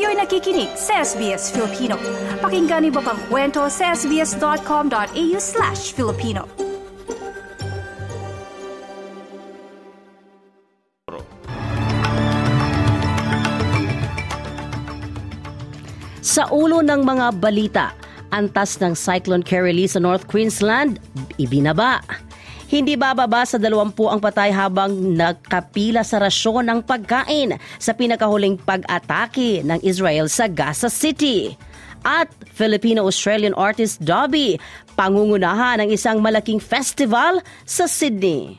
Kayo'y nakikinig sa SBS Filipino. Pakinggan niyo pa ang kwento sa sbs.com.au slash Filipino. Sa ulo ng mga balita, antas ng Cyclone Carolee sa North Queensland, ibinaba. Hindi bababa sa 20 ang patay habang nakapila sa rasyon ng pagkain sa pinakahuling pag-atake ng Israel sa Gaza City. At Filipino-Australian artist Dobby, pangungunahan ng isang malaking festival sa Sydney.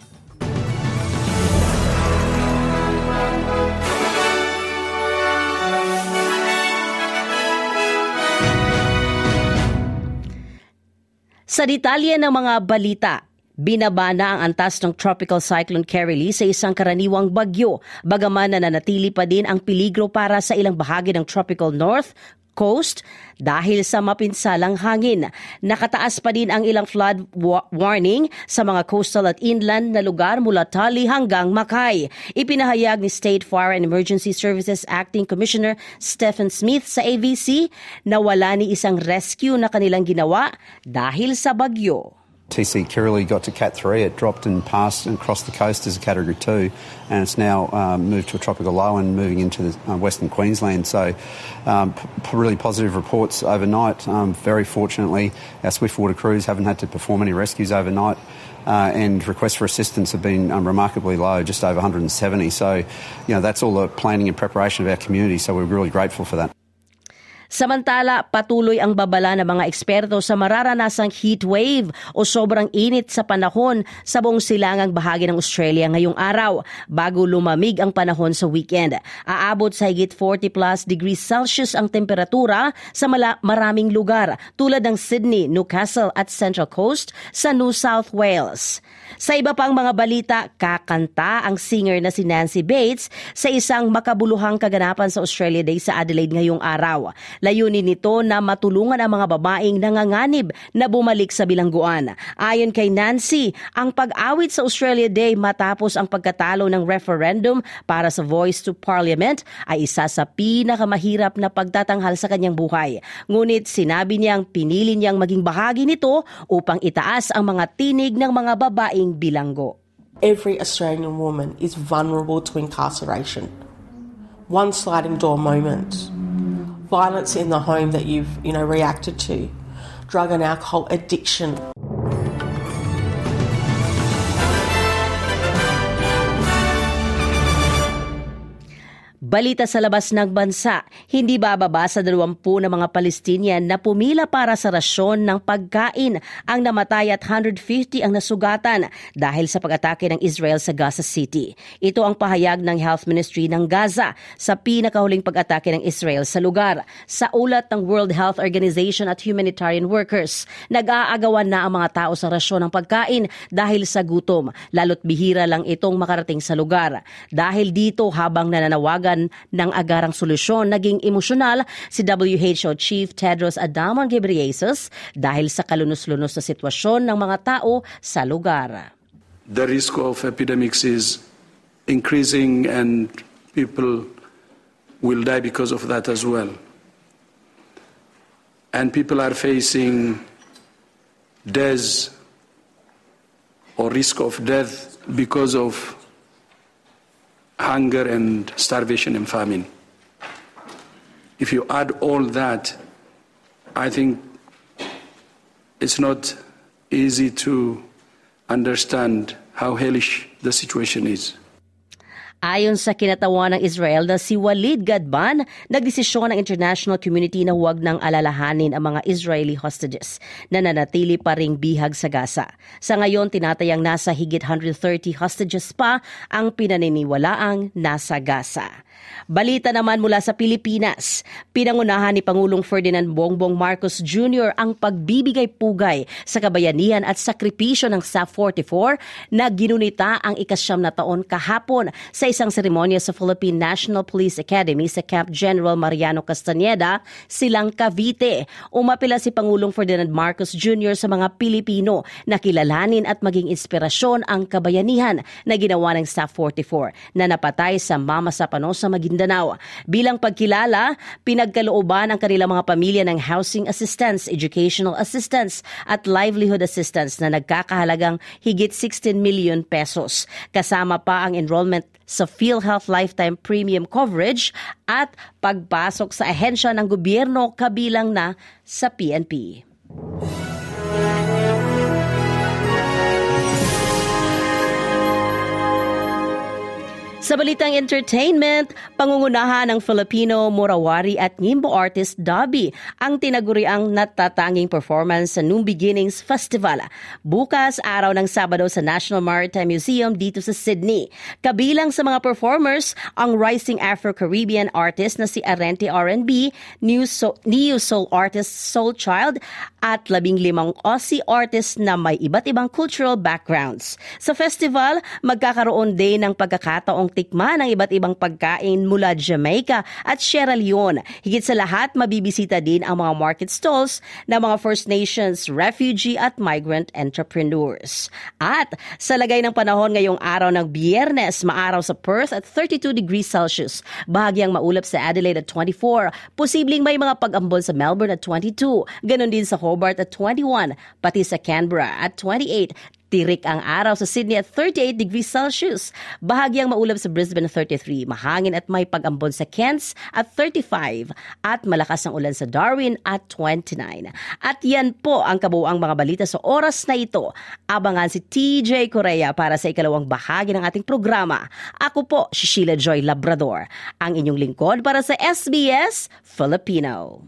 Sa detalye ng mga balita, Binaba na ang antas ng Tropical Cyclone Carolee sa isang karaniwang bagyo, bagaman na nanatili pa din ang peligro para sa ilang bahagi ng Tropical North, coast dahil sa mapinsalang hangin. Nakataas pa din ang ilang flood wa- warning sa mga coastal at inland na lugar mula Tali hanggang Makay. Ipinahayag ni State Fire and Emergency Services Acting Commissioner Stephen Smith sa ABC na wala ni isang rescue na kanilang ginawa dahil sa bagyo. TC Kirrily got to Cat 3. It dropped and passed and crossed the coast as a Category 2, and it's now um, moved to a tropical low and moving into the, uh, Western Queensland. So, um, p- really positive reports overnight. Um, very fortunately, our swiftwater crews haven't had to perform any rescues overnight. Uh, and requests for assistance have been um, remarkably low, just over 170. So, you know, that's all the planning and preparation of our community. So, we're really grateful for that. Samantala, patuloy ang babala ng mga eksperto sa mararanasang heat wave o sobrang init sa panahon sa buong silangang bahagi ng Australia ngayong araw bago lumamig ang panahon sa weekend. Aabot sa higit 40 plus degrees Celsius ang temperatura sa mala- maraming lugar tulad ng Sydney, Newcastle at Central Coast sa New South Wales. Sa iba pang mga balita, kakanta ang singer na si Nancy Bates sa isang makabuluhang kaganapan sa Australia Day sa Adelaide ngayong araw. Layunin nito na matulungan ang mga babaeng nanganganib na bumalik sa bilangguan. Ayon kay Nancy, ang pag-awit sa Australia Day matapos ang pagkatalo ng referendum para sa Voice to Parliament ay isa sa pinakamahirap na pagtatanghal sa kanyang buhay. Ngunit sinabi niyang pinili niyang maging bahagi nito upang itaas ang mga tinig ng mga babaeng bilanggo. Every Australian woman is vulnerable to incarceration. One sliding door moment, violence in the home that you've, you know, reacted to, drug and alcohol addiction. Balita sa labas ng bansa, hindi bababa sa 20 na mga Palestinian na pumila para sa rasyon ng pagkain ang namatay at 150 ang nasugatan dahil sa pag-atake ng Israel sa Gaza City. Ito ang pahayag ng Health Ministry ng Gaza sa pinakahuling pag-atake ng Israel sa lugar. Sa ulat ng World Health Organization at humanitarian workers, nag-aagawan na ang mga tao sa rasyon ng pagkain dahil sa gutom, lalo't bihira lang itong makarating sa lugar. Dahil dito habang nananawagan ng agarang solusyon, naging emosyonal si WHO Chief Tedros Adhanom Ghebreyesus dahil sa kalunos-lunos na sitwasyon ng mga tao sa lugar. The risk of epidemics is increasing and people will die because of that as well. And people are facing deaths or risk of death because of hunger and starvation and famine. If you add all that, I think it's not easy to understand how hellish the situation is. Ayon sa kinatawan ng Israel na si Walid Gadban, nagdesisyon ng international community na huwag nang alalahanin ang mga Israeli hostages na nanatili pa ring bihag sa Gaza. Sa ngayon, tinatayang nasa higit 130 hostages pa ang pinaniniwalaang nasa Gaza. Balita naman mula sa Pilipinas. Pinangunahan ni Pangulong Ferdinand Bongbong Marcos Jr. ang pagbibigay pugay sa kabayanihan at sakripisyo ng SAF 44 na ginunita ang ikasyam na taon kahapon sa isang seremonya sa Philippine National Police Academy sa Camp General Mariano Castaneda, silang Cavite. Umapila si Pangulong Ferdinand Marcos Jr. sa mga Pilipino na kilalanin at maging inspirasyon ang kabayanihan na ginawa ng Staff 44 na napatay sa Mama Sapano sa Maguindanao. Bilang pagkilala, pinagkalooban ang kanilang mga pamilya ng housing assistance, educational assistance at livelihood assistance na nagkakahalagang higit 16 million pesos. Kasama pa ang enrollment sa PhilHealth Lifetime Premium Coverage at pagpasok sa ahensya ng gobyerno kabilang na sa PNP. Sa balitang entertainment, pangungunahan ng Filipino Murawari at Ngimbo artist Dobby ang tinaguriang natatanging performance sa New Beginnings Festival. Bukas, araw ng Sabado sa National Maritime Museum dito sa Sydney. Kabilang sa mga performers, ang rising Afro-Caribbean artist na si Arente R&B, New Soul, Neo Soul artist Soul Child, at labing limang Aussie artist na may iba't ibang cultural backgrounds. Sa festival, magkakaroon din ng pagkakataong tikman ang iba't ibang pagkain mula Jamaica at Sierra Leone. Higit sa lahat, mabibisita din ang mga market stalls ng mga First Nations, refugee at migrant entrepreneurs. At sa lagay ng panahon ngayong araw ng biyernes, maaraw sa Perth at 32 degrees Celsius. Bahagyang maulap sa Adelaide at 24. Posibleng may mga pag-ambon sa Melbourne at 22. Ganon din sa Hobart at 21. Pati sa Canberra at 28. Tirik ang araw sa Sydney at 38 degrees Celsius. Bahagyang maulap sa Brisbane at 33. Mahangin at may pag-ambon sa Cairns at 35. At malakas ang ulan sa Darwin at 29. At yan po ang kabuuang mga balita sa oras na ito. Abangan si TJ Korea para sa ikalawang bahagi ng ating programa. Ako po si Sheila Joy Labrador, ang inyong lingkod para sa SBS Filipino.